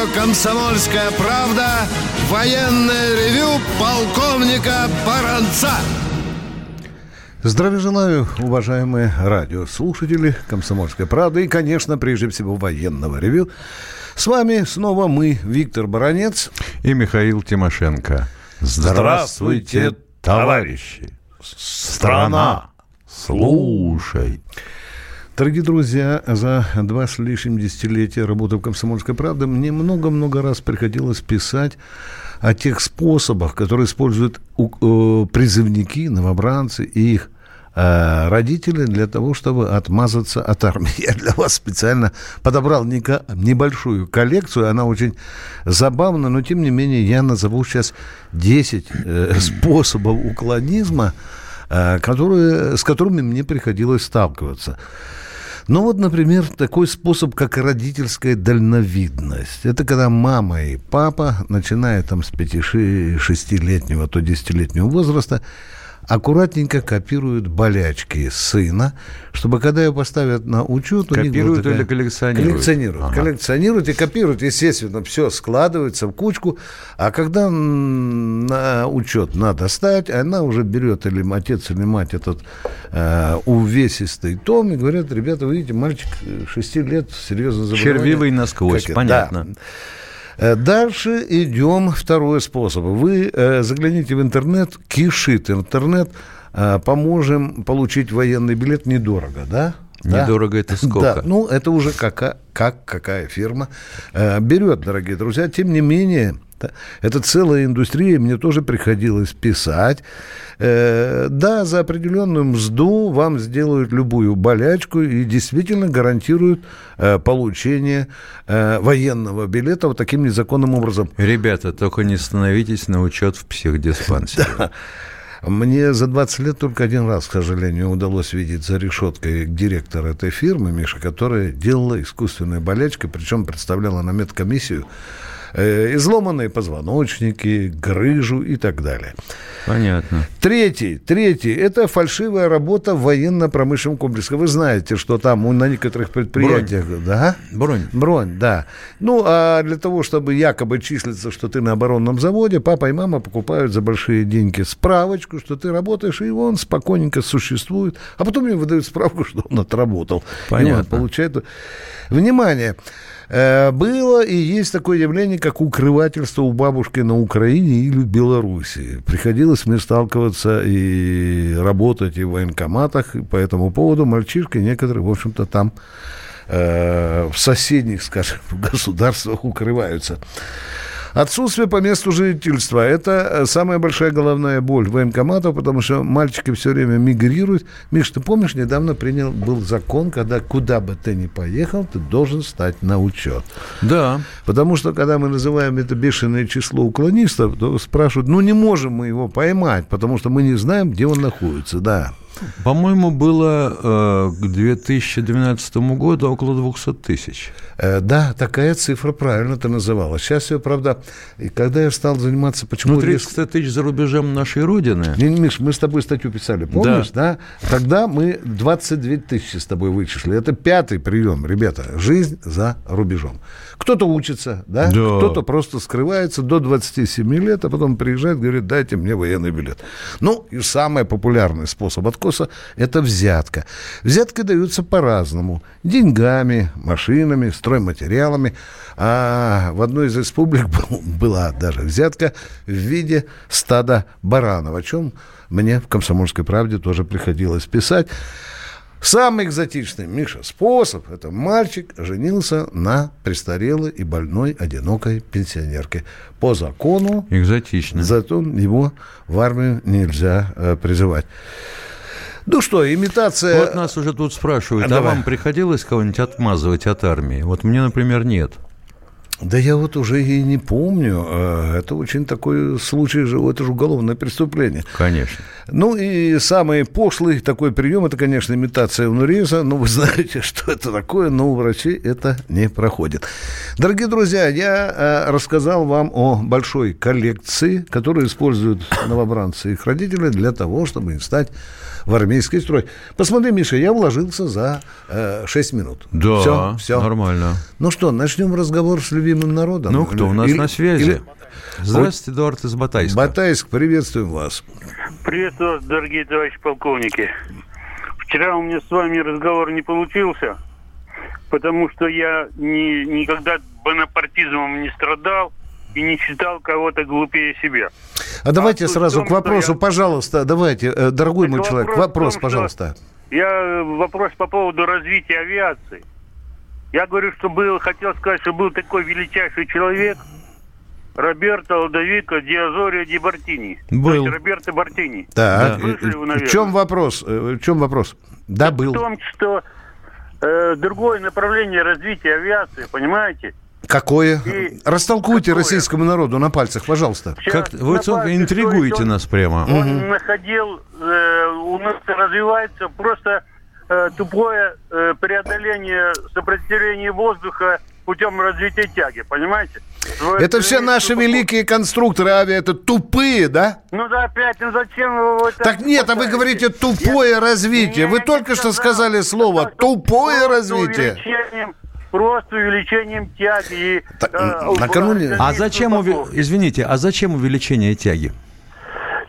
радио «Комсомольская правда» военное ревю полковника Баранца. Здравия желаю, уважаемые радиослушатели «Комсомольской правды» и, конечно, прежде всего, военного ревю. С вами снова мы, Виктор Баранец и Михаил Тимошенко. Здравствуйте, товарищи! Страна, слушай! Дорогие друзья, за два с лишним десятилетия работы в «Комсомольской правде» мне много-много раз приходилось писать о тех способах, которые используют э, призывники, новобранцы и их э, родители для того, чтобы отмазаться от армии. Я для вас специально подобрал небольшую коллекцию, она очень забавна, но тем не менее я назову сейчас 10 э, способов уклонизма, которые, с которыми мне приходилось сталкиваться. Ну вот, например, такой способ, как родительская дальновидность. Это когда мама и папа, начиная там с 5-6-летнего, то 10-летнего возраста, аккуратненько копируют болячки сына, чтобы когда ее поставят на учет... Копируют такая... или коллекционируют? Коллекционируют. Ага. Коллекционируют и копируют, естественно, все складывается в кучку, а когда на учет надо ставить, она уже берет, или отец, или мать, этот э, увесистый том, и говорят, ребята, вы видите, мальчик 6 лет, серьезно заболевание. Червивый насквозь, как, понятно. Да. Э, дальше идем второй способ. Вы э, загляните в интернет, кишит интернет, э, поможем получить военный билет недорого, да? Недорого да? это сколько? Да, ну это уже как, как какая фирма э, берет, дорогие друзья. Тем не менее, это целая индустрия, мне тоже приходилось писать. Э, да, за определенную мзду вам сделают любую болячку и действительно гарантируют э, получение э, военного билета вот таким незаконным образом. Ребята, только не становитесь на учет в психдиспансере. Да. Мне за 20 лет только один раз, к сожалению, удалось видеть за решеткой директора этой фирмы, Миша, которая делала искусственные болячки, причем представляла на медкомиссию изломанные позвоночники, грыжу и так далее. Понятно. Третий, третий, это фальшивая работа в военно-промышленном комплексе. Вы знаете, что там на некоторых предприятиях... Бронь. Да? Бронь. Бронь, да. Ну, а для того, чтобы якобы числиться, что ты на оборонном заводе, папа и мама покупают за большие деньги справочку, что ты работаешь, и он спокойненько существует, а потом ему выдают справку, что он отработал. Понятно. И он получает... Внимание! Э, было и есть такое явление, как укрывательство у бабушки на Украине или в Беларуси. Приходилось мне сталкиваться и работать и в военкоматах, и по этому поводу мальчишки некоторые, в общем-то, там э, в соседних, скажем, государствах укрываются. Отсутствие по месту жительства – это э, самая большая головная боль военкоматов, потому что мальчики все время мигрируют. Миш, ты помнишь, недавно принял был закон, когда куда бы ты ни поехал, ты должен стать на учет. Да. Потому что, когда мы называем это бешеное число уклонистов, то спрашивают, ну не можем мы его поймать, потому что мы не знаем, где он находится, да. По-моему, было э, к 2012 году около 200 тысяч. Э, да, такая цифра правильно ты называла. Сейчас ее, правда, и когда я стал заниматься... Почему ну, 300 тысяч за рубежом нашей Родины. Не, Миш, мы с тобой статью писали, помнишь, да? да? Тогда мы 22 тысячи с тобой вычислили. Это пятый прием, ребята. Жизнь за рубежом. Кто-то учится, да? да. Кто-то просто скрывается до 27 лет, а потом приезжает, говорит, дайте мне военный билет. Ну, и самый популярный способ откоса – это взятка. Взятки даются по-разному. Деньгами, машинами, стройматериалами. А в одной из республик была даже взятка в виде стада баранов, о чем мне в «Комсомольской правде» тоже приходилось писать. Самый экзотичный, Миша, способ – это мальчик женился на престарелой и больной одинокой пенсионерке. По закону... Экзотично. Зато его в армию нельзя э, призывать. Ну что, имитация... Вот нас уже тут спрашивают, а, а вам приходилось кого-нибудь отмазывать от армии? Вот мне, например, нет. Да я вот уже и не помню. А, это очень такой случай, это же уголовное преступление. Конечно. Ну и самый пошлый такой прием, это, конечно, имитация унуреза. Ну, вы знаете, что это такое, но у врачей это не проходит. Дорогие друзья, я а, рассказал вам о большой коллекции, которую используют новобранцы и их родители для того, чтобы стать в армейский строй. Посмотри, Миша, я вложился за э, 6 минут. Да, все, все. нормально. Ну что, начнем разговор с любимым народом. Ну, кто у нас Или- на связи? или- Здравствуйте, Эдуард из Батайска. Батайск, приветствуем вас. Приветствую вас, дорогие товарищи полковники. Вчера у меня с вами разговор не получился, потому что я ни, никогда бонапартизмом не страдал и не считал кого-то глупее себя. А давайте в сразу том, к вопросу, я- пожалуйста, давайте, э, дорогой Так мой человек, вопрос в вопрос, том, пожалуйста. Я э, вопрос по поводу развития авиации. Я говорю, что был, хотел сказать, что был такой величайший человек, Роберто Лодовико Диазорио Ди Бартини. Был. То есть Роберто Бартини. Да. Слышали вы, в чем вопрос? Э, В чем вопрос? Да, В был. том, что э, другое направление развития авиации, понимаете? Какое? И- Растолкуйте Какое? российскому народу на пальцах, пожалуйста. Как, Сейчас вы на только базе, интригуете он- нас прямо. Он находил, э, у нас развивается просто э, тупое э, преодоление сопротивления воздуха путем развития тяги, понимаете? Вы Это все имеете наши виду- великие конструкторы авиа, это тупые, да? Ну да, опять, ну зачем вы это Так нет, а вы говорите тупое Я- развитие. Вы Я только не что сказал. сказали слово тупое развитие. увеличением- Просто увеличением тяги. Так, э, накануне- А зачем, уви- извините, а зачем увеличение тяги?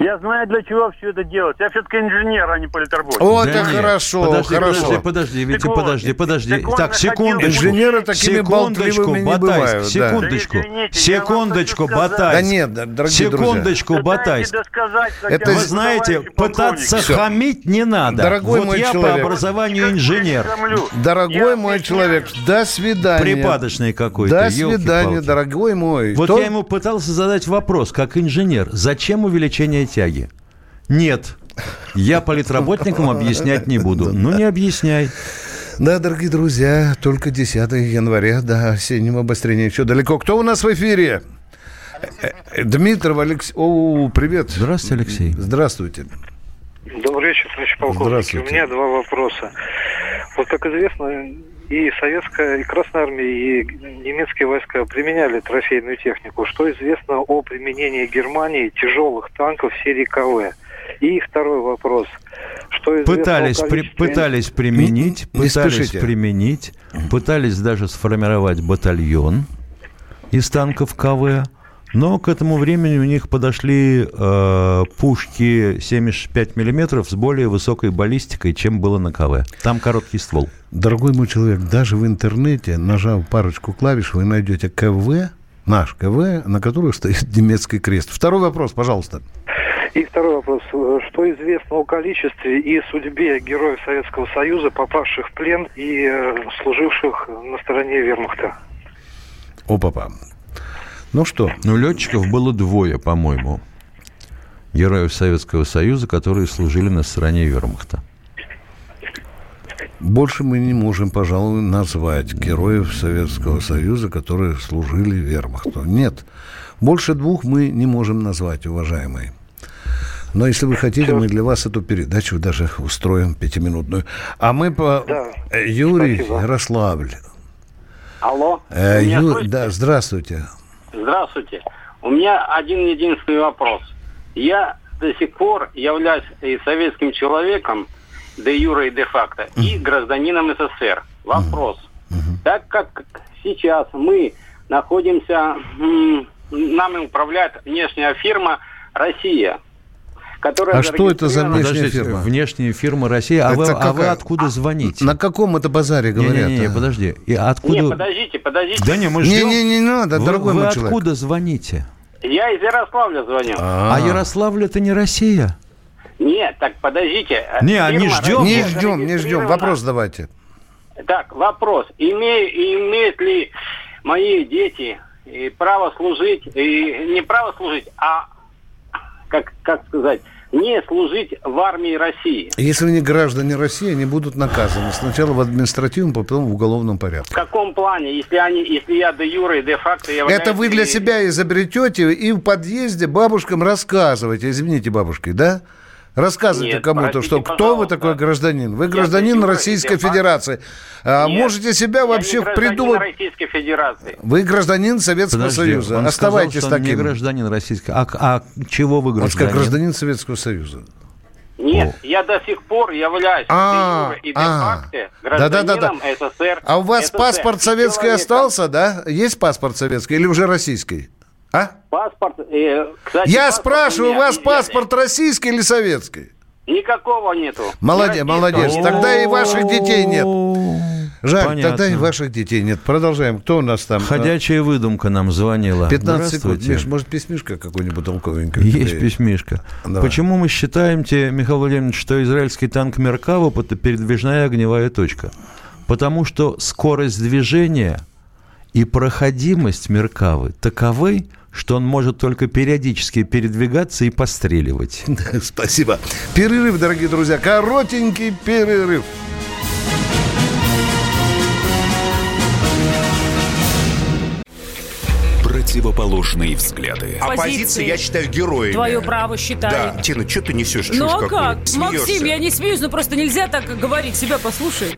Я знаю, для чего все это делать. Я все-таки инженер, а не политработник. Вот Да это нет. хорошо, подожди, хорошо. Подожди, подожди, Витя, Так подожди, подожди. так Так, секундочку. Инженеры такими болтливыми не Батайск, бывают. Секундочку, Да извините, секундочку. Батайск. Да нет, дорогие друзья. Секундочку, Пытаетесь Батайск. Это Вы знаете, пытаться. Всё. хамить не надо. Дорогой вот мой я человек. по образованию инженер. Дорогой Я мой человек, до свидания. Припадочный какой-то. До свидания, дорогой мой. Вот я ему пытался задать вопрос, как инженер, зачем увеличение тяги? Нет. Я политработникам объяснять не буду. Ну, не объясняй. Да, дорогие друзья, только 10 января до осеннего обострения еще далеко. Кто у нас в эфире? Э, Дмитров Алексей. О, привет. Здравствуйте, Алексей. Здравствуйте. Добрый вечер, товарищ полковник. Здравствуйте. У меня два вопроса. Вот, как известно, и советская, и Красная Армия, и немецкие войска применяли трофейную технику. Что известно о применении Германии тяжелых танков серии КВ? И второй вопрос. Что Пытались, при- пытались применить, Не- не пытались спешите. применить, пытались даже сформировать батальон из танков КВ, но к этому времени у них подошли э, пушки 75 миллиметров с более высокой баллистикой, чем было на КВ. Там короткий ствол. Дорогой мой человек, даже в интернете, нажав парочку клавиш, вы найдете КВ, наш КВ, на которых стоит немецкий крест. Второй вопрос, пожалуйста. И второй вопрос. Что известно о количестве и судьбе героев Советского Союза, попавших в плен и э, служивших на стороне вермахта? О, папа. Ну что, Но летчиков было двое, по-моему, героев Советского Союза, которые служили на стороне вермахта. больше мы не можем, пожалуй, назвать героев Советского Союза, которые служили вермахту. Нет, больше двух мы не можем назвать, уважаемые. Но если вы хотите, мы для вас эту передачу даже устроим пятиминутную. А мы по... Да. Юрий Спасибо. Ярославль. Алло. Э, Ю-? Да, здравствуйте. Здравствуйте. У меня один единственный вопрос. Я до сих пор являюсь и советским человеком, де юре и де факто, и гражданином СССР. Вопрос. Так как сейчас мы находимся, нами управляет внешняя фирма «Россия», которая А что это за внешняя Подождите, фирма? внешняя фирма России. А, вы, а вы откуда звоните? На каком это базаре говорят? Не-не-не, а? подожди. И откуда... Не, подождите, подождите. Да не, мы Не, ждем. не, не надо, Вы- дорогой вы мой человек. откуда звоните? Я из Ярославля звоню. А, Ярославль это не Россия. Нет, так подождите. Не, а не ждем. Не ждем, не ждем. Вопрос давайте. Так, вопрос. Име, имеют ли мои дети и право служить, и не право служить, а, как, как сказать, не служить в армии России? Если они граждане России, они будут наказаны. Сначала в административном, потом в уголовном В порядке. каком плане, если они, если я де юре и де факто являюсь... Это вы для себя изобретете и в подъезде бабушкам рассказываете. Извините, бабушки, да? Рассказывайте кому-то, простите, что кто вы пожалуйста. такой гражданин. Вы Я гражданин и Российской факто. Федерации. А Нет, можете себя я вообще не гражданин придумать. Российской Федерации. Вы гражданин Советского Подожди, Союза. он Оставайтесь сказал, что он не таким. гражданин российского. А, а чего вы Он сказал, гражданин? гражданин Советского Союза. Нет, я до сих пор являюсь А, и а. де факто Да-да-да-да. гражданином СССР. А у вас СССР, паспорт советский остался, да? Есть паспорт советский или уже российский? А? Паспорт, э, кстати, Я паспорт спрашиваю, у вас паспорт российский или советский? Никакого нету. Молодец, молодец. Тогда и ваших детей нет. Жаль, Понятно. тогда и ваших детей нет. Продолжаем. Кто у нас там? Ходячая выдумка нам звонила. 15 секунд. Миш, может, письмишка какой-нибудь толковенький? Есть письмишка. Давай. Почему мы считаем, те, Михаил Владимирович, что израильский танк Меркава – это передвижная огневая точка? Потому что скорость движения и проходимость Меркавы таковы, что он может только периодически передвигаться и постреливать. Спасибо. Перерыв, дорогие друзья. Коротенький перерыв. Противоположные взгляды. Оппозиция, я считаю, героями. Твое право считаю. Да, Тина, что ты несешь? Ну а как? Смеешься. Максим, я не смеюсь, но просто нельзя так говорить. Себя послушай.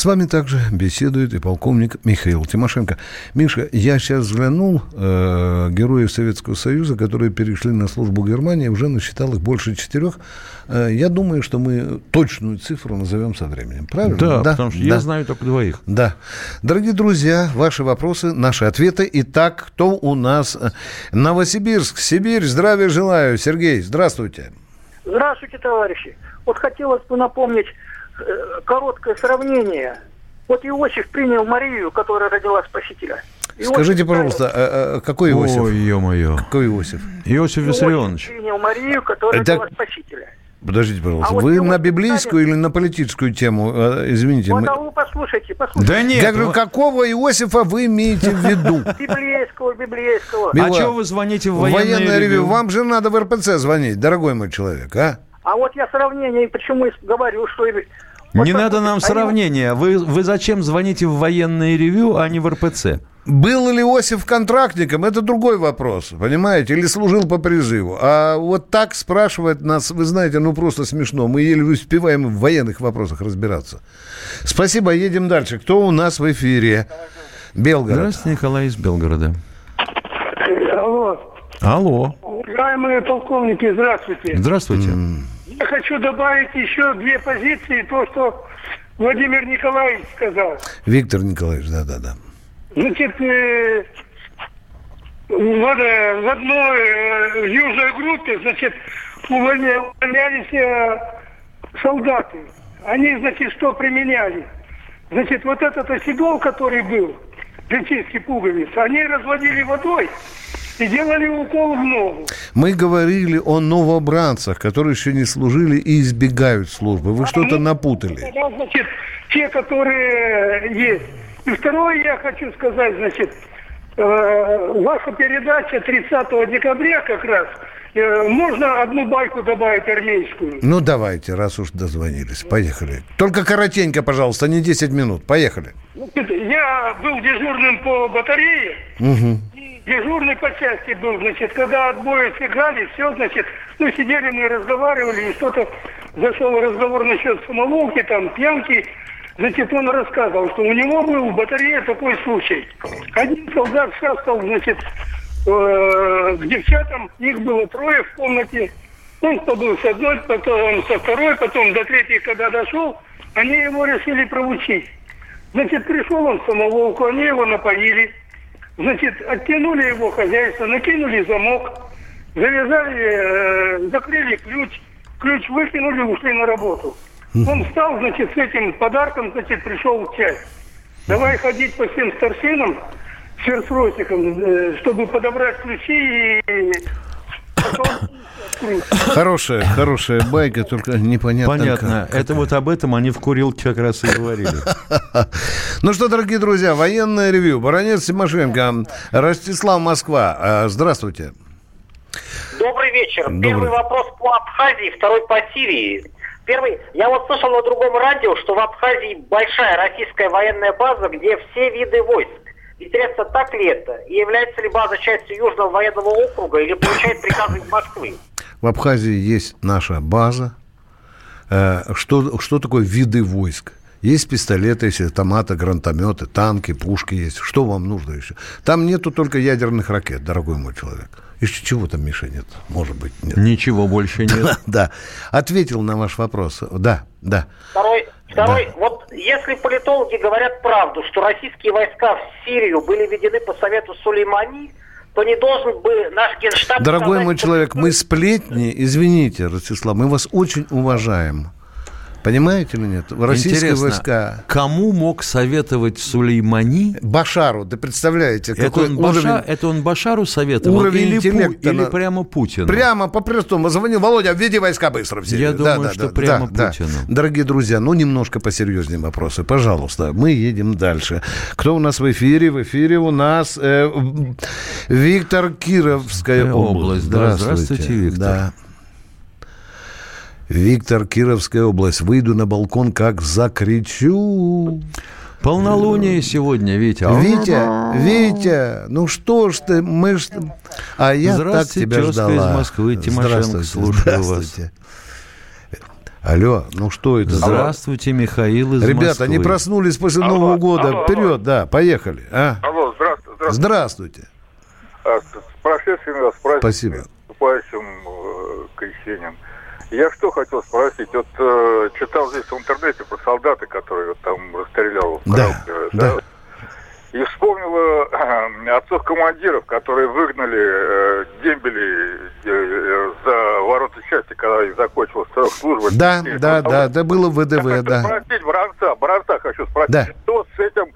С вами также беседует и полковник Михаил Тимошенко. Миша, я сейчас взглянул, э, героев Советского Союза, которые перешли на службу Германии, уже насчитал их больше четырех. Э, я думаю, что мы точную цифру назовем со временем. Правильно? Да, потому что я знаю только двоих. Да. Дорогие друзья, ваши вопросы, наши ответы. Итак, кто у нас? Новосибирск, Сибирь, здравия желаю. Сергей, здравствуйте. Здравствуйте, товарищи. Вот хотелось бы напомнить короткое сравнение. Вот Иосиф принял Марию, которая родила Спасителя. Иосиф Скажите, пожалуйста, а, а, какой Иосиф? Ой, ё-моё. Какой Иосиф? Иосиф Виссарионович. принял Марию, которая Это- родила Спасителя. Подождите, пожалуйста, А вот вы на библейскую или на политическую тему? Э, Извините. Вот мы- а вы послушайте, послушайте. Я говорю, какого Иосифа вы имеете в виду? Библейского, библейского. Мила, вы звоните в военное, военное ревю? Вам же надо в РПЦ звонить, дорогой мой человек, а? А вот я сравнение, почему говорю, что... вот Не надо нам сравнения. Вы, вы зачем звоните в военное ревю, а не в РПЦ? Был ли Иосиф контрактником, это другой вопрос, понимаете, или служил по призыву. А вот так спрашивать нас, вы знаете, ну просто смешно. Мы еле успеваем в военных вопросах разбираться. Спасибо, едем дальше. Кто у нас в эфире? Белгород. Здравствуйте, Николай из Белгорода. Алло. Алло. Уважаемые полковники, здравствуйте. Здравствуйте. Я хочу добавить еще две позиции, то, что Владимир Николаевич сказал. Виктор Николаевич, да-да-да. Значит, э, в, в одной э, южной группе, значит, увольня- увольнялись э, солдаты. Они, значит, что применяли? Значит, вот этот оседол, который был, для чистки пуговиц, они разводили водой и делали укол в ногу. Мы говорили о новобранцах, которые еще не служили и избегают службы. Вы что-то напутали. Значит, те, которые есть. И второе я хочу сказать, значит, э, ваша передача 30 декабря как раз, э, можно одну байку добавить армейскую? Ну, давайте, раз уж дозвонились. Поехали. Только коротенько, пожалуйста, не 10 минут. Поехали. Я был дежурным по батарее, Угу. Дежурный по части был, значит, когда отбои сыграли, все, значит, ну, сидели мы, разговаривали, и что-то зашел разговор насчет самоволки, там, пьянки, значит, он рассказывал, что у него был в батарее такой случай. Один солдат шастал, значит, э, к девчатам, их было трое в комнате, Он побыл с одной, потом со второй, потом до третьей, когда дошел, они его решили проучить. Значит, пришел он в самоволку, они его напоили. Значит, оттянули его хозяйство, накинули замок, завязали, э, закрыли ключ, ключ выкинули, ушли на работу. Он встал, значит, с этим подарком, значит, пришел в часть. Давай ходить по всем старшинам с ферсросиком, э, чтобы подобрать ключи и Хорошая, хорошая байка, только непонятно Понятно. как. Это вот об этом они в курилке как раз и говорили. Ну что, дорогие друзья, военное ревью. Баронец Тимошенко, Ростислав Москва. А, Здравствуйте. Добрый вечер. Добрый. Первый вопрос по Абхазии, второй по Сирии. Первый, я вот слышал на другом радио, что в Абхазии большая российская военная база, где все виды войск. Интересно, так ли это? И является ли база частью Южного военного округа или получает приказы из Москвы? В Абхазии есть наша база. Э, Что, что такое виды войск? Есть пистолеты, есть автоматы, гранатометы, танки, пушки есть. Что вам нужно еще? Там нету только ядерных ракет, дорогой мой человек. Еще чего там, Миша, нет? Может быть, нет. Ничего больше нет. Да. Ответил на ваш вопрос. Да, да. Второй, второй вот если политологи говорят правду, что российские войска в Сирию были введены по совету Сулеймани, то не должен бы наш генштаб... Дорогой сказать, мой человек, мы сплетни, извините, Ростислав, мы вас очень уважаем. Понимаете или нет? В Российские Интересно, войска... Кому мог советовать Сулеймани? Башару, да представляете, Это какой он, Баша- уровень... это он Башару советовал? Уровень или, Пу- интеллекта или на- прямо Путину? Прямо по простому. Звонил Володя, введи войска быстро все. Я думаю, что прямо Путину. Дорогие друзья, ну немножко посерьезнее вопросы, пожалуйста. Мы едем дальше. Кто у нас в эфире? В эфире у нас э, Виктор Кировская Э, область. область, да. Здравствуйте, Виктор. Да. Виктор, Кировская область. Выйду на балкон, как закричу. Полнолуние сегодня, Витя. Витя, Витя, ну что ж ты, мы ж... А я так Здравствуйте, тебя ждала. из Москвы, Тимошенко, Здравствуйте, слушаю вас. здравствуйте. Алло, ну что это? за- Здравствуйте, Михаил из Ребята, Москвы. они проснулись после Нового года. Вперед, да, поехали. А? Алло, здравствуйте. Здравствуйте. А, С с прошедшим вас праздником, Спасибо. с наступающим э, крещением. Я что хотел спросить, вот э, читал здесь в интернете про солдата, который вот там расстрелял в Да, коробке, да. И вспомнил э, отцов командиров, которые выгнали э, дембели э, за ворота части, когда их закончил срок службы. Да, И да, да, да, было в ВДВ, хочу да. спросить Бранца, Бранца хочу спросить, Да. что с этим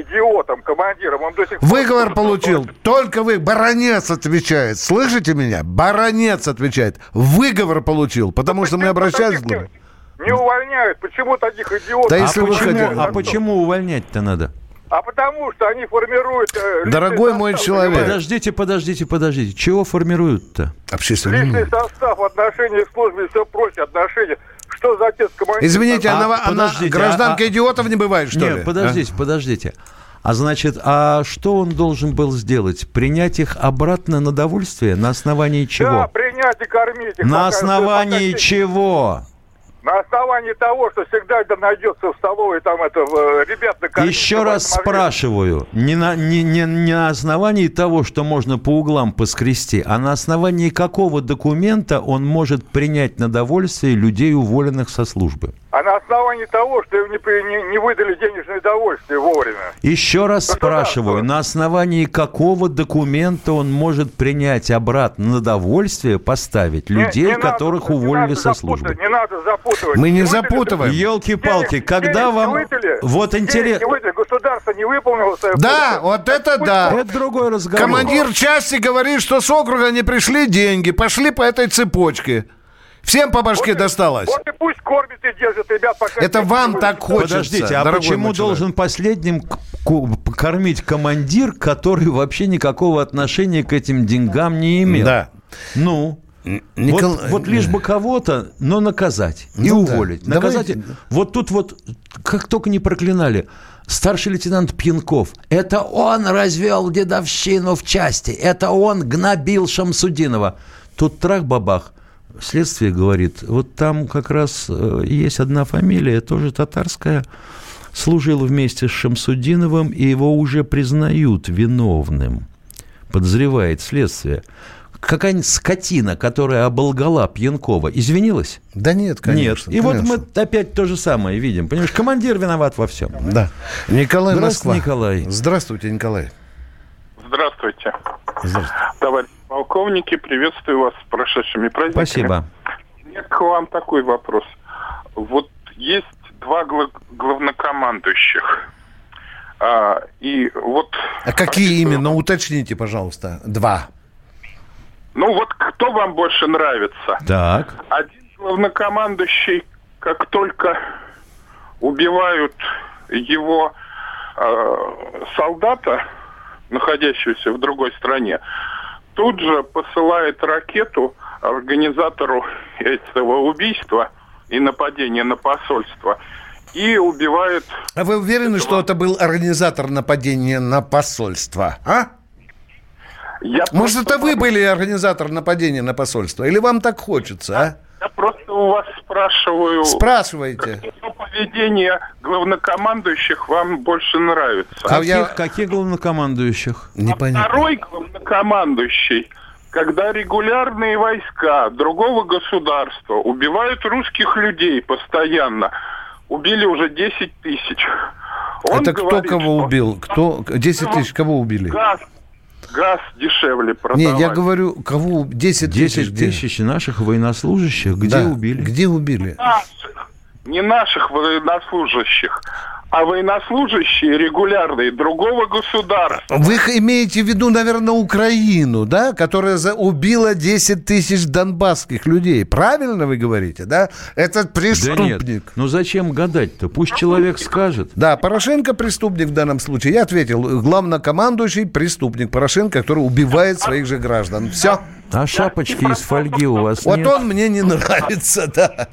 идиотом, командиром, он до сих пор... Выговор получил. Только вы. Баронец отвечает. Слышите меня? Баронец отвечает. Выговор получил. Потому что мы обращались... к главе. Не увольняют. Почему таких идиотов? Да а, если вы почему, хотите- а почему увольнять-то надо? А потому что они формируют... э, Дорогой мой состав, человек. понимаете? Подождите, подождите, подождите. Чего формируют-то? Общественное Личный состав, отношения к службе и все прочее, отношения. Что за отец командир? Извините, А, она, она подождите, гражданка а- а- идиотов не бывает, что Нет, ли? подождите, подождите. А значит, а что он должен был сделать? Принять их обратно на довольствие? На основании чего? Да, принять и кормить. их, на пока- основании пока- чего? На основании того, что всегда да, найдется в столовой там это э, ребят накормить. Еще раз могли- спрашиваю, не на, не, не, не на основании того, что можно по углам поскрести, а на основании какого документа он может принять на довольствие людей, уволенных со службы? На основании того, что им не, не- не выдали денежное удовольствие вовремя. Еще раз спрашиваю, на основании какого документа он может принять обратно на довольствие, поставить Не- людей, не надо- которых не уволили надо со службы? Не надо запутывать. Мы не выдали- запутываем. Елки-палки, когда денег вам... выдали, Вот денег интерес... не выдали, государство не выполнило свою Да, вот это да. Это другой разговор. Командир части говорит, что с округа не пришли деньги, пошли по этой цепочке. Всем по башке досталось. Вот и пусть кормит и держит ребят, пока... Это вам так хочется, Подождите, а почему должен последним кормить командир, который вообще никакого отношения к этим деньгам не имел? Да. Ну, Никол- вот, вот лишь бы кого-то, но наказать и Ну да. уволить. Давайте- Наказать. Вот тут вот, как только не проклинали, старший лейтенант Пьянков. Это он развел дедовщину в части. Это он гнобил Шамсудинова. Тут трах-бабах. Следствие говорит, вот там как раз э, есть одна фамилия, тоже татарская, служил вместе с Шамсудиновым, и его уже признают виновным. Подозревает следствие. какая-нибудь скотина, которая оболгала Пьянкова, извинилась? Да нет, конечно. Нет. И конечно. вот мы опять то же самое видим. Понимаешь, командир виноват во всем. Да. Николай Здравствуйте, Москва. Николай. Здравствуйте, Николай. Здравствуйте. Здравствуйте. Товарищ полковники, приветствую вас с прошедшими праздниками. Спасибо. У меня к вам такой вопрос. Вот есть два гла- главнокомандующих. А, и вот, А какие именно? Уточните, пожалуйста. Два. ну вот кто вам больше нравится? Так. Один главнокомандующий, как только убивают его э, солдата, находящегося в другой стране, тут же посылает ракету организатору этого убийства и нападения на посольство и убивает... А вы уверены, что это был организатор нападения на посольство? А? Я Может, это вы были организатор нападения на посольство? Или вам так хочется, а? Я просто у вас спрашиваю... Спрашивайте. Какое поведение главнокомандующих вам больше нравится? Каких, каких главнокомандующих? Непонятно. Второй главнокомандующий, когда регулярные войска другого государства убивают русских людей постоянно, убили уже 10 тысяч. Он это кто говорит, кого что убил? Кто? 10 тысяч кого убили? Газ, газ дешевле Не, продавать. я говорю, кого? 10 тысяч. 10 где? тысяч наших военнослужащих где Да. убили? Где убили? Наших, не наших военнослужащих, а военнослужащие регулярные другого государства. Вы х- имеете в виду, наверное, Украину, да, которая за- убила 10 тысяч донбасских людей. Правильно вы говорите, да? Это Да преступник. нет. Ну зачем гадать-то? Пусть человек скажет. Да, Порошенко преступник в данном случае. Я ответил, главнокомандующий преступник Порошенко, который убивает своих же граждан. Все. А шапочки из фольги у вас Вот нет? он мне не нравится, да.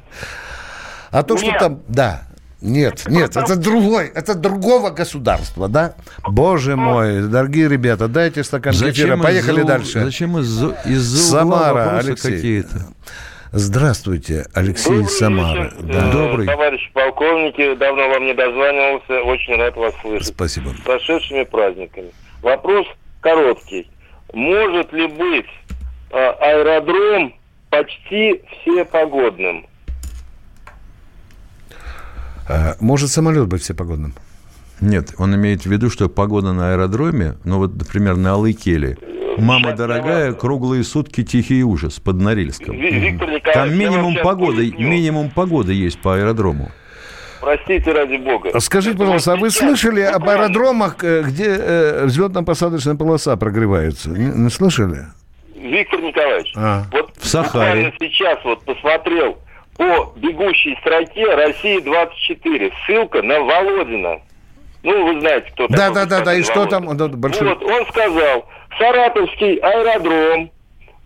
А то, что Нет. там, да. Нет, нет, это другой, это другого государства, да? Боже мой, дорогие ребята, дайте стакан кефира, поехали из-за у- дальше. Зачем из-за из-за угла Самара, Алексей. какие-то? Здравствуйте, Алексей из Самары. Да. Добрый. Товарищ полковники, давно вам не дозванивался, очень рад вас слышать. Спасибо. С прошедшими праздниками. Вопрос короткий. Может ли быть э, аэродром почти всепогодным? А, Может самолет быть всепогодным? Нет, он имеет в виду, что погода на аэродроме, ну вот, например, на Алыкеле. Мама дорогая, круглые сутки тихий ужас под Норильском. Виктор Николаевич, Там минимум погоды, поясню. минимум погоды есть по аэродрому. Простите ради бога. Скажите, пожалуйста, а вы слышали об аэродромах, э, где э, взлетно-посадочная полоса прогревается? Не, не слышали? Виктор Николаевич, А. вот В Сахаре. сейчас вот посмотрел по бегущей строке России-24. Ссылка на Володина. Ну, вы знаете, кто Да, такой да, да, да. И что там? Да, большой- Вот, он сказал, Саратовский аэродром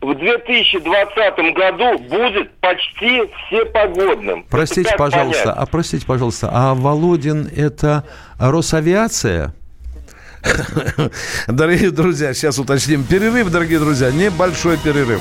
в 2020 году будет почти всепогодным. Простите, пожалуйста, понять? а простите, пожалуйста, а Володин это Росавиация? Дорогие друзья, сейчас уточним. Перерыв, дорогие друзья, небольшой перерыв.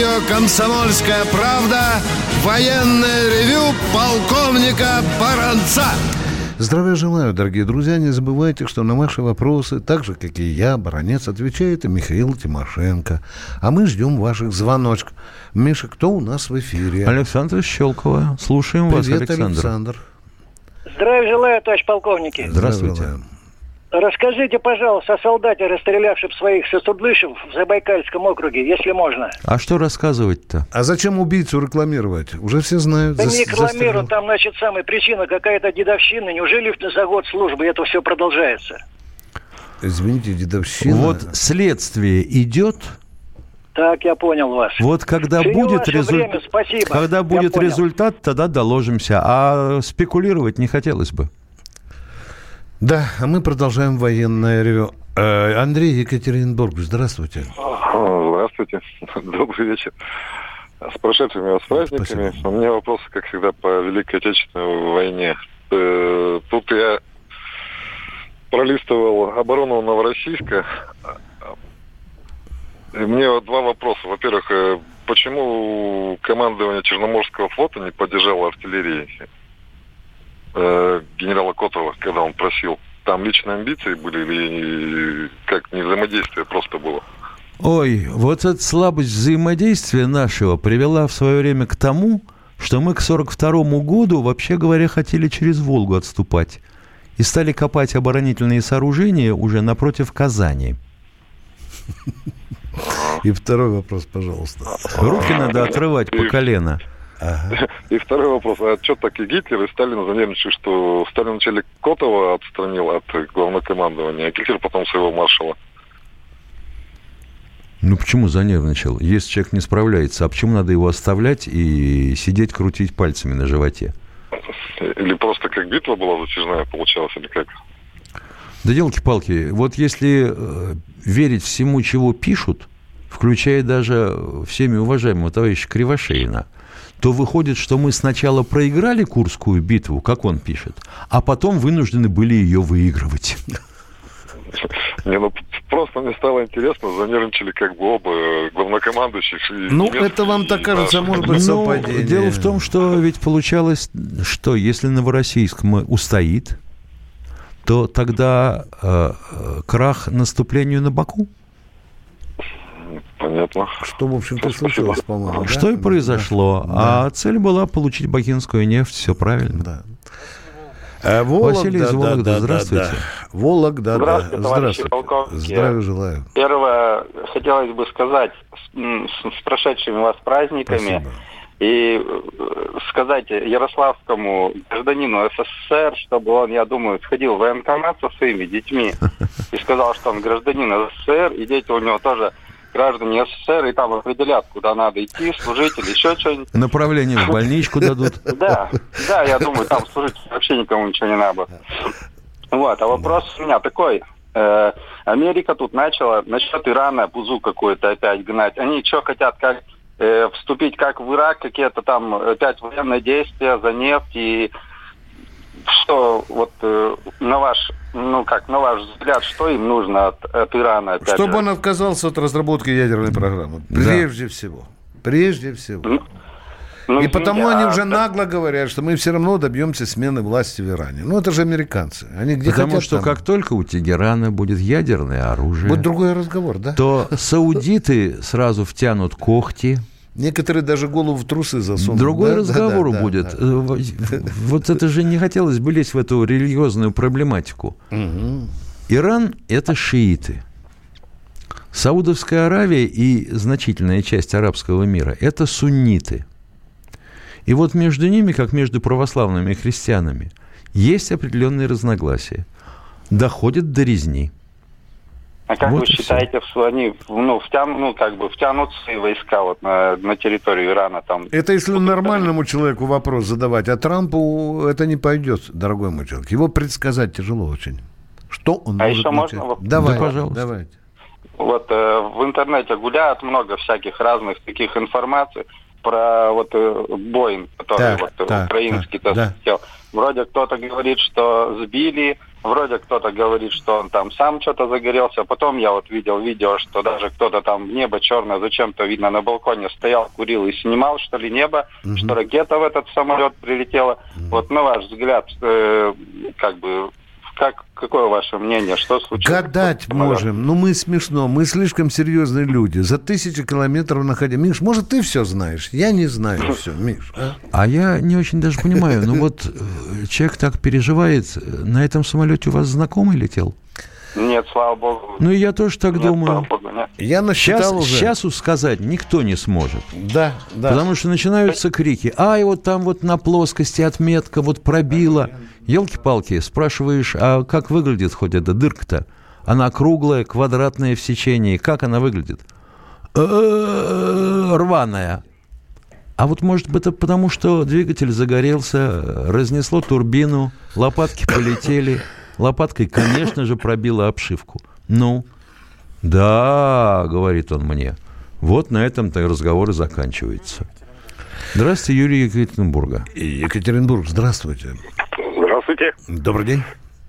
Радио «Комсомольская правда» военное ревю полковника Баранца. Здравия желаю, дорогие друзья. Не забывайте, что на ваши вопросы, так же, как и я, баронец, отвечает и Михаил Тимошенко. А мы ждем ваших звоночков. Миша, кто у нас в эфире? Александр Щелкова. Слушаем вас, Привет, Александр. Александр. Здравия желаю, товарищ полковники. Здравствуйте. Расскажите, пожалуйста, о солдате, расстрелявшем своих сосудлышев в Забайкальском округе, если можно. А что рассказывать-то? А зачем убийцу рекламировать? Уже все знают. Да зас- не рекламирую, застрелил. там, значит, самая причина какая-то дедовщина. Неужели за год службы это все продолжается? Извините, дедовщина. Вот следствие идет, Так, я понял вас. вот когда Ценю будет результат, когда будет результат, тогда доложимся. А спекулировать не хотелось бы. Да, а мы продолжаем военное ревю. Э, Андрей Екатеринбург, здравствуйте. Здравствуйте. Добрый вечер. С прошедшими вас праздниками. У меня вопросы, как всегда, по Великой Отечественной войне. Э, Тут я пролистывал оборону Новороссийска. И мне два вопроса. Во-первых, э, почему командование Черноморского флота не поддержало артиллерии э, генерала Котова, когда он просил? Там личные амбиции были или как не взаимодействие просто было? Ой, вот эта слабость взаимодействия нашего привела в свое время к тому, что мы к 42 году, вообще говоря, хотели через Волгу отступать. И стали копать оборонительные сооружения уже напротив Казани. И второй вопрос, пожалуйста. Руки надо отрывать по колено. И второй вопрос. А что так и Гитлер, и Сталин занервничали, что Сталин вначале Котова отстранил от главнокомандования, а Гитлер потом своего маршала? Ну почему занервничал? Если человек не справляется, а почему надо его оставлять и сидеть, крутить пальцами на животе? Или просто как битва была затяжная получалась, или как? Да елки-палки, вот если э, верить всему, чего пишут, включая даже всеми уважаемого товарища Кривошеина, то выходит, что мы сначала проиграли Курскую битву, как он пишет, а потом вынуждены были ее выигрывать. Не, ну просто мне стало интересно, занервничали как бы оба э, главнокомандующих. и Ну, это вам так кажется, наш. может быть, Ну, совпадение. дело в том, что ведь получалось, что если Новороссийск мы устоит, то тогда э, э, крах наступлению на Баку. Понятно. Что, в общем-то, случилось, по-моему. да? Что и произошло. Да. А цель была получить бакинскую нефть, все правильно. Да. Э, Вологда, Василий из да, Вологды, да, да, здравствуйте. да. Вологда, да. Здравствуйте, товарищи Здравствуйте. полковники. Здравия желаю. Первое, хотелось бы сказать с, с- прошедшими вас праздниками и э, сказать Ярославскому гражданину СССР, чтобы он, я думаю, сходил в военкомат со своими детьми и сказал, что он гражданин СССР, и дети у него тоже граждане СССР, и там определят, куда надо идти, служить или еще что-нибудь. Направление в больничку дадут. Да, да, я думаю, там служить вообще никому ничего не надо. Вот, а вопрос у меня такой. Э, Америка тут начала насчет Ирана бузу какую-то опять гнать. Они что хотят, как э, вступить как в Ирак, какие-то там опять военные действия за нефть и что вот э, на ваш, ну как, на ваш взгляд, что им нужно от, от Ирана опять Чтобы же? он отказался от разработки ядерной программы. Прежде всего. Прежде всего. Ну, И потому извините, они а уже как- нагло говорят, что мы все равно добьемся смены власти в Иране. Ну, это же американцы. Они где Потому хотят, что там. как только у Тегерана будет ядерное оружие, Будет другой разговор, да? то саудиты сразу втянут когти. Некоторые даже голову в трусы засунут. Другой Да, да, разговор да, да, будет. да. Э, в- Вот это же не хотелось бы лезть в эту религиозную проблематику. Иран – это шииты. Саудовская Аравия и значительная часть арабского мира – это сунниты. И вот между ними, как между православными и христианами, есть определенные разногласия. Доходят до резни. А как Вот вы считаете, что они ну, втян, ну, как бы втянут свои войска вот на, на территорию Ирана там? Это если нормальному человеку вопрос задавать, а Трампу это не пойдет, дорогой мой человек. Его предсказать тяжело очень. Что он А может еще можно начать? вопрос? Давай, Да, пожалуйста. давайте. Вот э, в интернете гуляют много всяких разных таких информаций про вот э, Боинг, который Так, вот так, украинский так, то да. Вроде кто-то говорит, что сбили, вроде кто-то говорит, что он там сам что-то загорелся. Потом я вот видел видео, что даже кто-то там в небо черное зачем-то, видно, на балконе стоял, курил и снимал, что ли, небо, Мгм. что ракета в этот самолет прилетела. Вот на ваш взгляд, э, как бы как, какое ваше мнение? Что случилось? Гадать можем. Ну, мы смешно. Мы слишком серьезные люди. За тысячи километров находя. Миш, может, ты все знаешь? Я не знаю все, Миш. А? А я не очень даже понимаю. Ну вот э, человек так переживает. На этом самолете у вас знакомый летел? Нет, слава богу. Ну, и я тоже так Нет, думаю. слава богу, нет. Я насчитал Сейчас, уже. сейчас сказать никто не сможет. Да, да. Потому что начинаются крики. Ай, вот там вот на плоскости отметка вот пробила. Елки-палки, спрашиваешь, а как выглядит хоть эта дырка-то? Она круглая, квадратная в сечении. Как она выглядит? «Э, Рваная. А вот может быть это потому, что двигатель загорелся, разнесло турбину, лопатки полетели. Лопаткой, конечно же, пробила обшивку. Ну, да, говорит он мне. Вот на этом-то разговор и заканчивается. Здравствуйте, Юрий Екатеринбурга. Екатеринбург, здравствуйте. Здравствуйте. Добрый день.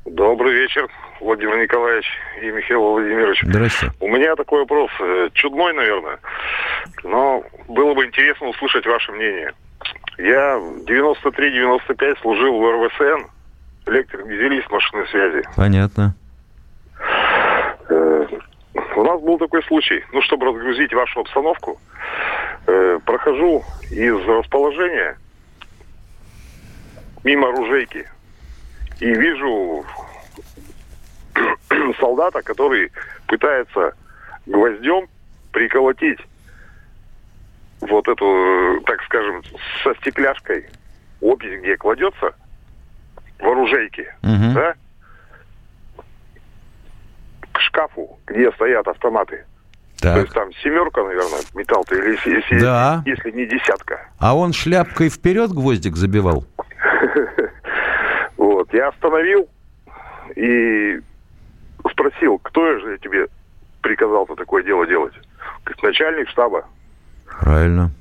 Добрый вечер, Владимир Николаевич и Михаил Владимирович. Здравствуйте. У меня такой вопрос, э, чудной, наверное, но было бы интересно услышать ваше мнение. Я в 93-95 служил в РВСН, электрик-дизелист машинной связи. Понятно. Э, У нас был такой случай, ну, чтобы разгрузить вашу обстановку, э, прохожу из расположения мимо оружейки и вижу солдата, который пытается гвоздем приколотить вот эту, так скажем, со стекляшкой опись, где кладется в оружейке, Мгм. да, к шкафу, где стоят автоматы. То есть Так. там семерка, наверное, металл-то, или если, Да. если не десятка. А он шляпкой вперед гвоздик забивал? Я остановил и спросил, кто же тебе приказал-то такое дело делать? Говорит, начальник штаба. Правильно.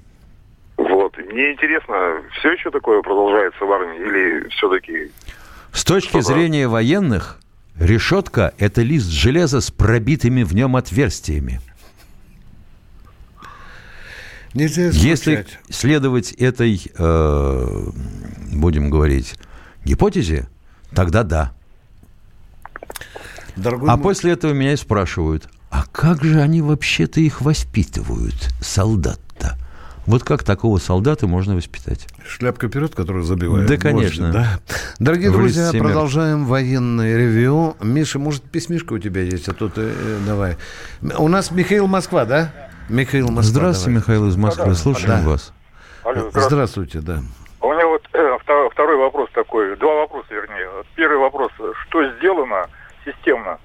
Вот, мне интересно, все еще такое продолжается в армии или все-таки... С точки зрения военных, решетка – это лист железа с пробитыми в нем отверстиями. Нельзя Если следовать этой, э, будем говорить, гипотезе, тогда да. Дорогой а мой- после этого меня и спрашивают, а как же они вообще-то их воспитывают, солдат-то? Вот как такого солдата можно воспитать? Шляпка вперед, которую забивают. Да, конечно. да. Дорогие В друзья, продолжаем военное ревью. Миша, может, письмишка у тебя есть, а то ты э, давай. У нас Михаил Москва, да? Михаил Москва. Здравствуйте, давай. Михаил из Москвы. Слушаем Да. вас. Алло, здравствуйте. Здравствуйте, да. У меня вот э, втор- второй вопрос такой, два вопроса вернее. Первый вопрос, что сделано системно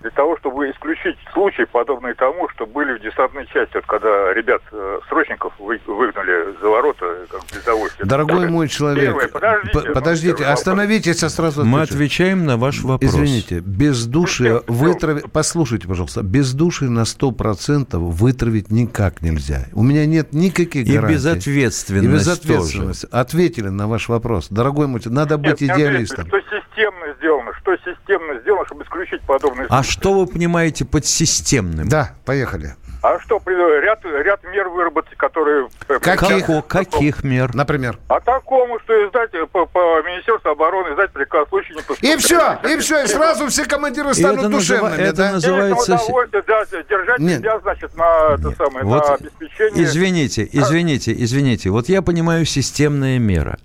для того, чтобы исключить случаи, подобные тому, что были в десантной части, вот когда ребят, э, срочников, вы- выгнали за ворота, как без. Дорогой мой человек, Первое, подождите, п- ну, подождите, вопрос. остановитесь, а сразу Мы отвечу. отвечаем на ваш вопрос. Извините, бездушие вытравить... Послушайте, пожалуйста, бездушие на 100% вытравить никак нельзя. У меня нет никаких И гарантий. безответственность И безответственность. Ответили на ваш вопрос. Дорогой мой, надо быть Нет, смотрите, идеалистом. Что системно сделано, что системно сделано, чтобы исключить подобные А случаи. что вы понимаете под системным? Да, поехали. А что, ряд, ряд мер выработать, которые... Каких, каких мер? Например? А такому, что издать э, по, по Министерству обороны, издать приказ в случае не И поступления- все, и все, и сразу все командиры И станут это называ- душевными, это да? называется- удовольствие, да, держать Нет. себя, значит, на, это самое, Вот на обеспечение... Извините, извините, извините. Вот я понимаю системная мера.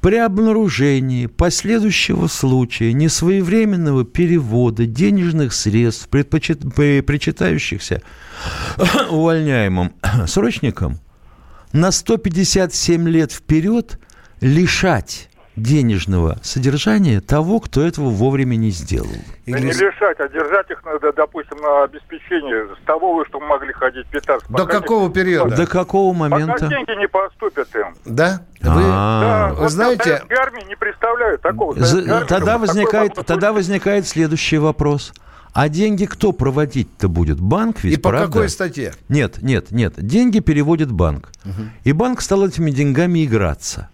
При обнаружении последующего случая несвоевременного перевода денежных средств, предпочит- при- причитающихся увольняемым срочникам, на 157 лет вперед лишать денежного содержания того, кто этого вовремя не сделал. Да не лишать, а держать их, надо, допустим, на обеспечение с того, чтобы могли ходить питаться. До Пока какого не- периода? До какого Пока момента? деньги не поступят им. Да? Да, А. Вы вот знаете- армии не представляю такого. Тогда возникает, такой тогда возникает следующий вопрос. А деньги кто проводить-то будет? Банк ведь, И по правда? какой статье? Нет, нет, нет. Деньги переводит банк. И банк стал этими деньгами играться.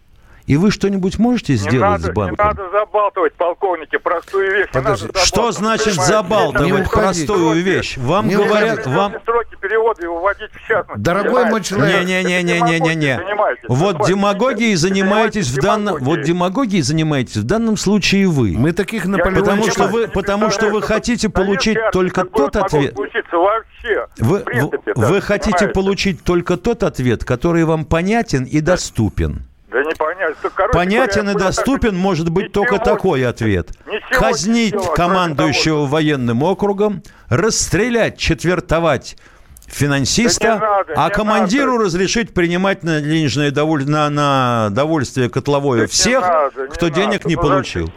И вы что-нибудь можете сделать не надо, с банком? Не надо забалтывать, полковники, простую вещь. Подожди, что значит забалтывать простую вещь? Вам не говорят, вам... Сроки перевода и уводить в частность. Дорогой мой человек... Не-не-не-не-не-не. Вот демагогией занимаетесь в данном... Вот демагогией занимаетесь в данном случае вы. Мы таких Наполеонов... Потому что вы, потому что вы хотите получить только тот ответ... Вы, принципе, вы, да, вы хотите получить только тот ответ, который вам понятен и доступен. Да не понятно. Короче, Понятен и говоря, доступен может быть только такой ответ. Ничего Казнить сделать, командующего военным округом, расстрелять, четвертовать финансиста, Да не надо, а не командиру разрешить принимать на денежное доволь... на, на довольствие котловое не всех, надо, не кто денег надо. не Ну, получил.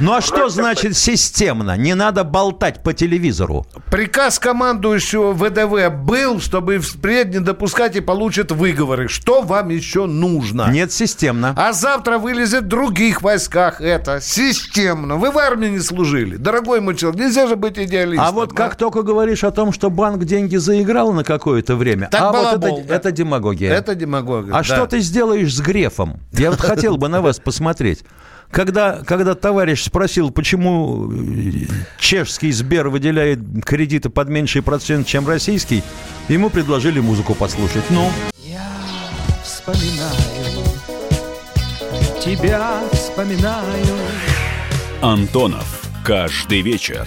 Ну а что значит системно? Не надо болтать по телевизору. Приказ командующего ВДВ был, чтобы впредь не допускать и получат выговоры. Что вам еще нужно? Нет, системно. А завтра вылезет в других войсках это. Системно. Вы в армии не служили. Дорогой мой человек, нельзя же быть идеалистом. А вот как только говоришь о том, что банк деньги заиграл на какое-то время, Так а вот балабол, это, да. это демагогия. Это демагогия. А да. что ты сделаешь с Грефом? Я вот хотел бы на вас посмотреть. Когда, когда товарищ спросил, почему э, чешский Сбер выделяет кредиты под меньший процент, чем российский, ему предложили музыку послушать. Ну, вспоминаю, тебя вспоминаю. Антонов. Каждый вечер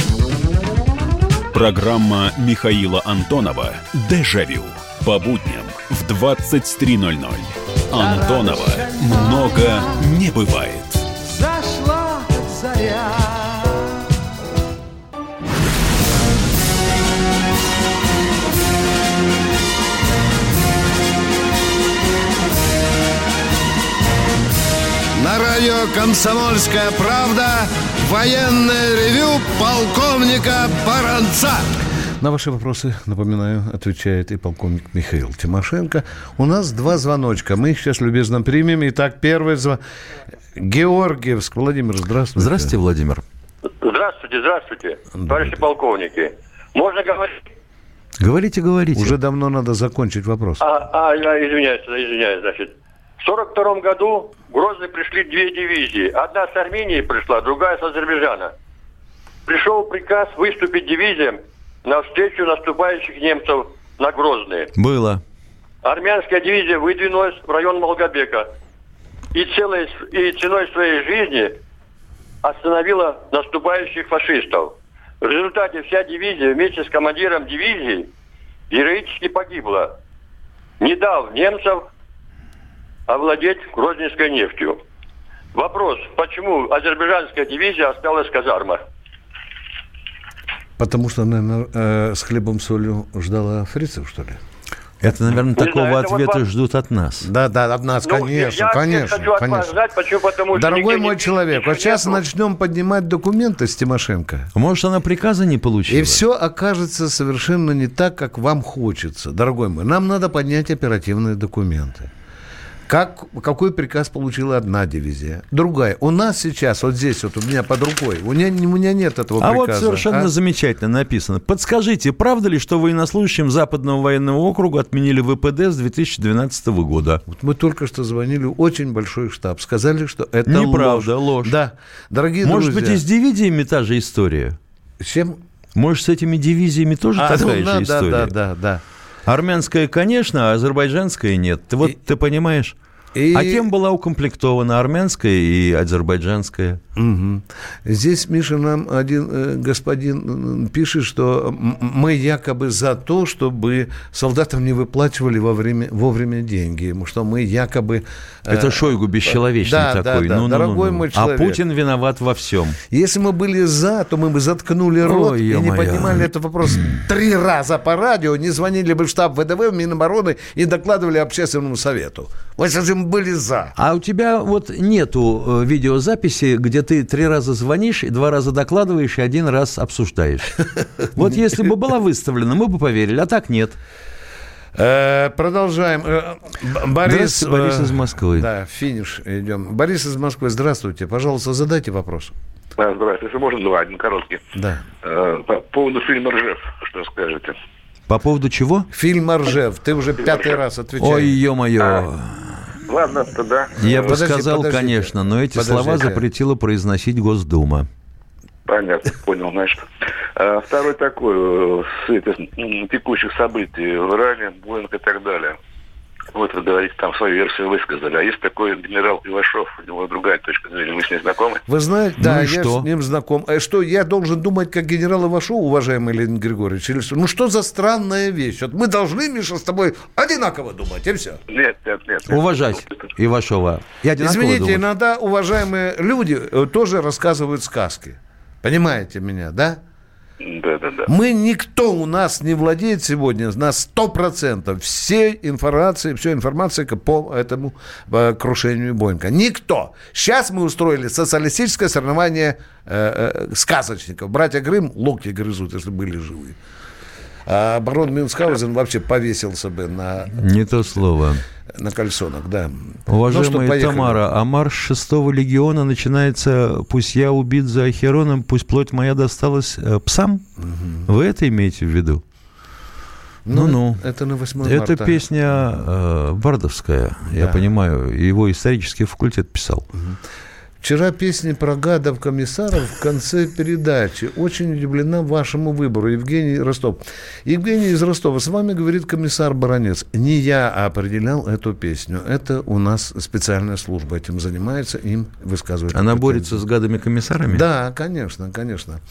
Программа Михаила Антонова «Дежавю». По будням в 23.00. Антонова много не бывает. Зашла заря. На радио «Комсомольская правда» военное ревю полковника Баранца. На ваши вопросы, напоминаю, отвечает и полковник Михаил Тимошенко. У нас два звоночка. Мы их сейчас любезно примем. Итак, первый звонок. Георгиевск. Владимир, здравствуйте. здравствуйте, Владимир. Здравствуйте, здравствуйте, товарищи полковники. Можно говорить? Говорите, говорите. Уже давно надо закончить вопрос. А, а, я извиняюсь, извиняюсь, значит. В сорок втором году в Грозный пришли две дивизии. Одна с Армении пришла, другая с Азербайджана. Пришел приказ выступить дивизиям навстречу наступающих немцев на Грозные. Было. Армянская дивизия выдвинулась в район Молгобека. И, целой, и ценой своей жизни остановила наступающих фашистов. В результате вся дивизия вместе с командиром дивизии героически погибла, не дав немцам овладеть грозненской нефтью. Вопрос, почему азербайджанская дивизия осталась в казармах? Потому что, наверное, э, с хлебом солью ждала фрицев, что ли? Это, наверное, Не такого знаю, вот ответа вам- ждут от нас. Да, да, от нас, Ну, конечно, я конечно, хочу от вас конечно. знать, почему, потому что Дорогой мой не- человек, вот сейчас нету. начнем поднимать документы с Тимошенко. Может, она приказа не получила? И все окажется совершенно не так, как вам хочется. Дорогой мой, нам надо поднять оперативные документы. Как, какой приказ получила одна дивизия, другая. У нас сейчас, вот здесь, вот у меня под рукой, у меня, у меня нет этого А вот приказа. совершенно а? замечательно написано. Подскажите, правда ли, что военнослужащим Западного военного округа отменили ВПД с 2012 года? Вот мы только что звонили в очень большой штаб, сказали, что это Неправда, ложь. Да, дорогие Может друзья. быть, и с дивизиями та же история? С чем? Может, с этими дивизиями тоже А, такая ну, да, же да, история? да, да, да. Армянская, конечно, а азербайджанская нет. Ты вот ты понимаешь? И- А кем была укомплектована армянская и азербайджанская? Мгм. Здесь, Миша, нам один э, господин пишет, что мы якобы за то, чтобы солдатам не выплачивали во время, вовремя деньги, что мы якобы... э, Это Шойгу бесчеловечный да, да, такой. да, Ну, ну, ну, дорогой ну. мой А человек. Путин виноват во всем. Если мы были за, то мы бы заткнули рот Ой, и не ё-моё. поднимали этот вопрос три раза по радио, не звонили бы в штаб ВДВ, в Минобороны и докладывали общественному совету. Вот если были за. А у тебя вот нету э, видеозаписи, где ты три раза звонишь, и два раза докладываешь, и один раз обсуждаешь. Вот если бы была выставлена, мы бы поверили, а так нет. Э, Продолжаем. Э, Борис, Борис из Москвы. Да, финиш идем. Борис из Москвы, здравствуйте. Пожалуйста, задайте вопрос. Здравствуйте. Если можно, два, один короткий. Да. По поводу фильма «Ржев», что скажете? По поводу чего? Фильм «Ржев». Ты уже пятый раз отвечаешь. Ой, ё-моё. Ладно, тогда... Я бы сказал, конечно, но эти слова Подождите. запретила произносить Госдума. Понятно, понял, значит. А, Второй такой, э, с этих, текущих событий в Иране, Боинг и так далее. Вот вы говорите, там свою версию высказали. А есть такой генерал Ивашов, у него другая точка зрения. Вы с ним знакомы? Вы знаете, Ну да, и я что? с ним знаком. А что, я должен думать, как генерал Ивашов, уважаемый Леонид Григорьевич, или что? Ну, что за странная вещь? Вот мы должны, Миша, с тобой одинаково думать, и все. Нет, нет, нет. нет. Уважать Ивашова. Я одинаково Извините, думаю. иногда уважаемые люди э, тоже рассказывают сказки. Понимаете меня, да? Да, да, да. Мы, никто у нас не владеет сегодня на 100% всей информации, всей информации по этому э, крушению Боинга. Никто. Сейчас мы устроили социалистическое соревнование э, э, сказочников. Братья Грым локти грызут, если были живы. А барон Мюнхгаузен вообще повесился бы на, Не то слово. на кальсонах, да. Ну Уважаемая что, поехали. Тамара, а марш шестого легиона начинается «Пусть я убит за Ахероном, пусть плоть моя досталась э, псам». Вы это имеете в виду? Ну, Ну-ну. это на 8 Это марта. песня э, бардовская, я Да. понимаю. Его исторический факультет писал. Вчера песни про гадов комиссаров в конце передачи. Очень удивлена вашему выбору. Евгений Ростов. Евгений из Ростова. С вами говорит комиссар Баранец. Не я определял эту песню. Это у нас специальная служба этим занимается, им высказывает. Она борется с гадами-комиссарами? Да, конечно, конечно.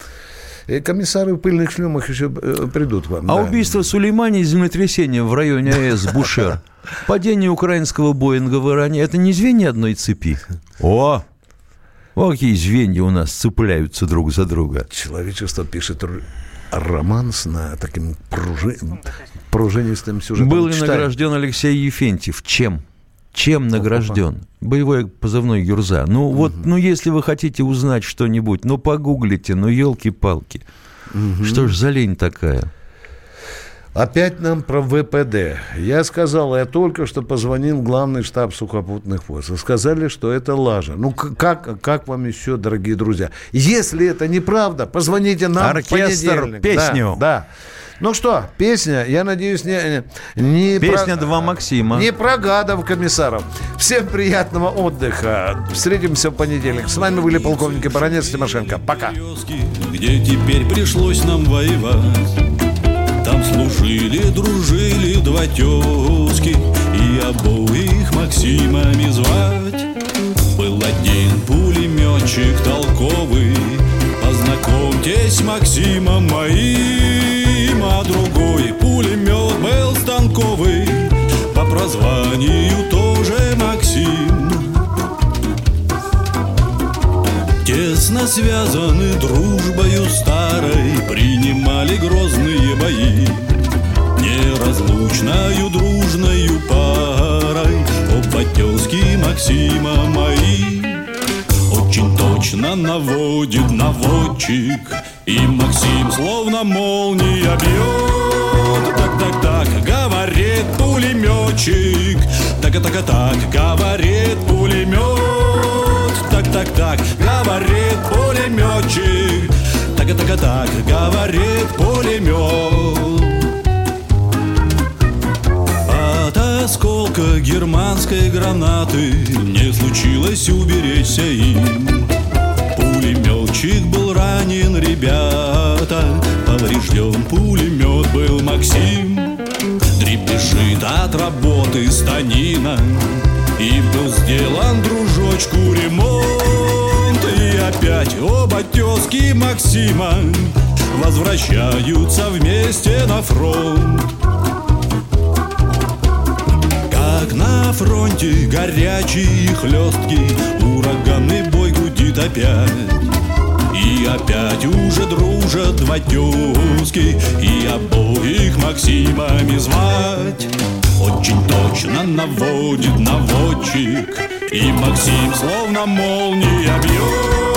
И комиссары в пыльных шлемах еще э, придут к вам. А да. убийство Сулеймани и землетрясение в районе АЭС Бушер, падение украинского Боинга в Иране – это не звенья одной цепи? О! О, какие звенья у нас цепляются друг за друга. Человечество пишет роман с на таким пружи- пружинистым сюжетом. Был ли Читаем. награжден Алексей Ефентьев? Чем? Чем награжден? Боевой позывной Юрза. Ну вот, ну если вы хотите узнать что-нибудь, ну погуглите, ну елки-палки. Что ж за лень такая? Опять нам про ВПД. Я сказал, я только что позвонил в главный штаб сухопутных войск. Сказали, что это лажа. Ну, как, как вам еще, дорогие друзья? Если это неправда, позвоните нам в Оркестр, понедельник. песню. Да, да. Ну что, песня, я надеюсь, не, не Песня про, «Два Максима». Не про гадов комиссаров. Всем приятного отдыха. Встретимся в понедельник. С вами были полковники Баранец Тимошенко. Пока. где теперь пришлось нам воевать. Служили, дружили два тезки, и обоих Максимами звать. Был один пулеметчик толковый, познакомьтесь Максимом моим, а другой пулемет был станковый, по прозванию тоже Максим. Тесно связаны дружбою старой. Принимали грозные бои Неразлучною дружною парой. Оба тезки Максима мои Очень точно наводит наводчик. И Максим словно молния бьет Так-так-так, говорит пулеметчик Так-так-так, говорит пулемет так-так-так, говорит пулеметчик. Так-так-так, говорит пулемет. От осколка германской гранаты Не случилось уберечься им. Пулеметчик был ранен, ребята, Поврежден пулемет был Максим. Дребезжит от работы станина, И был сделан дружочку ремонт. Опять оба тезки Максима. Возвращаются вместе на фронт. Как на фронте горячий и хлесткий Ураганный бой гудит опять. И опять уже дружат два тезки И обоих Максимами звать. Очень точно наводит наводчик И Максим словно молния бьет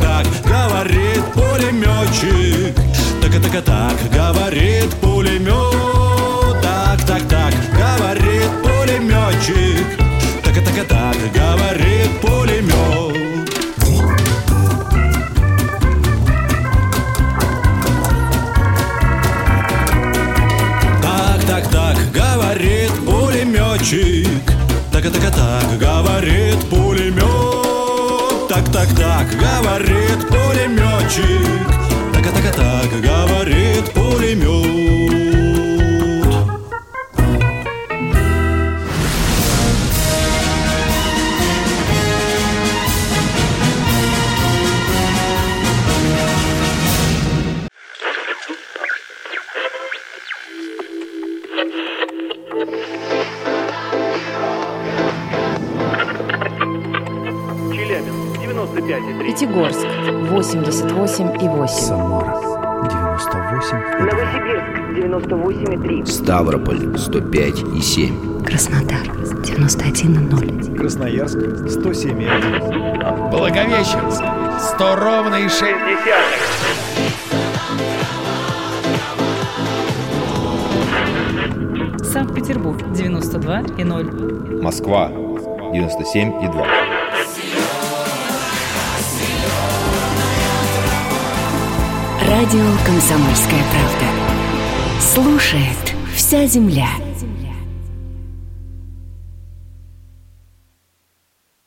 Так, говорит пулеметчик Так, так, так, говорит пулемет Так, так, так, говорит пулеметчик Так, так, так, говорит пулемет Ставрополь 105 и 7. Краснодар 91,0. Красноярск, 107,1. Благовещенск 100 ровно и 6 Санкт-Петербург 92 и 0. Москва 97 и 2. Радио «Комсомольская правда». Слушает вся земля.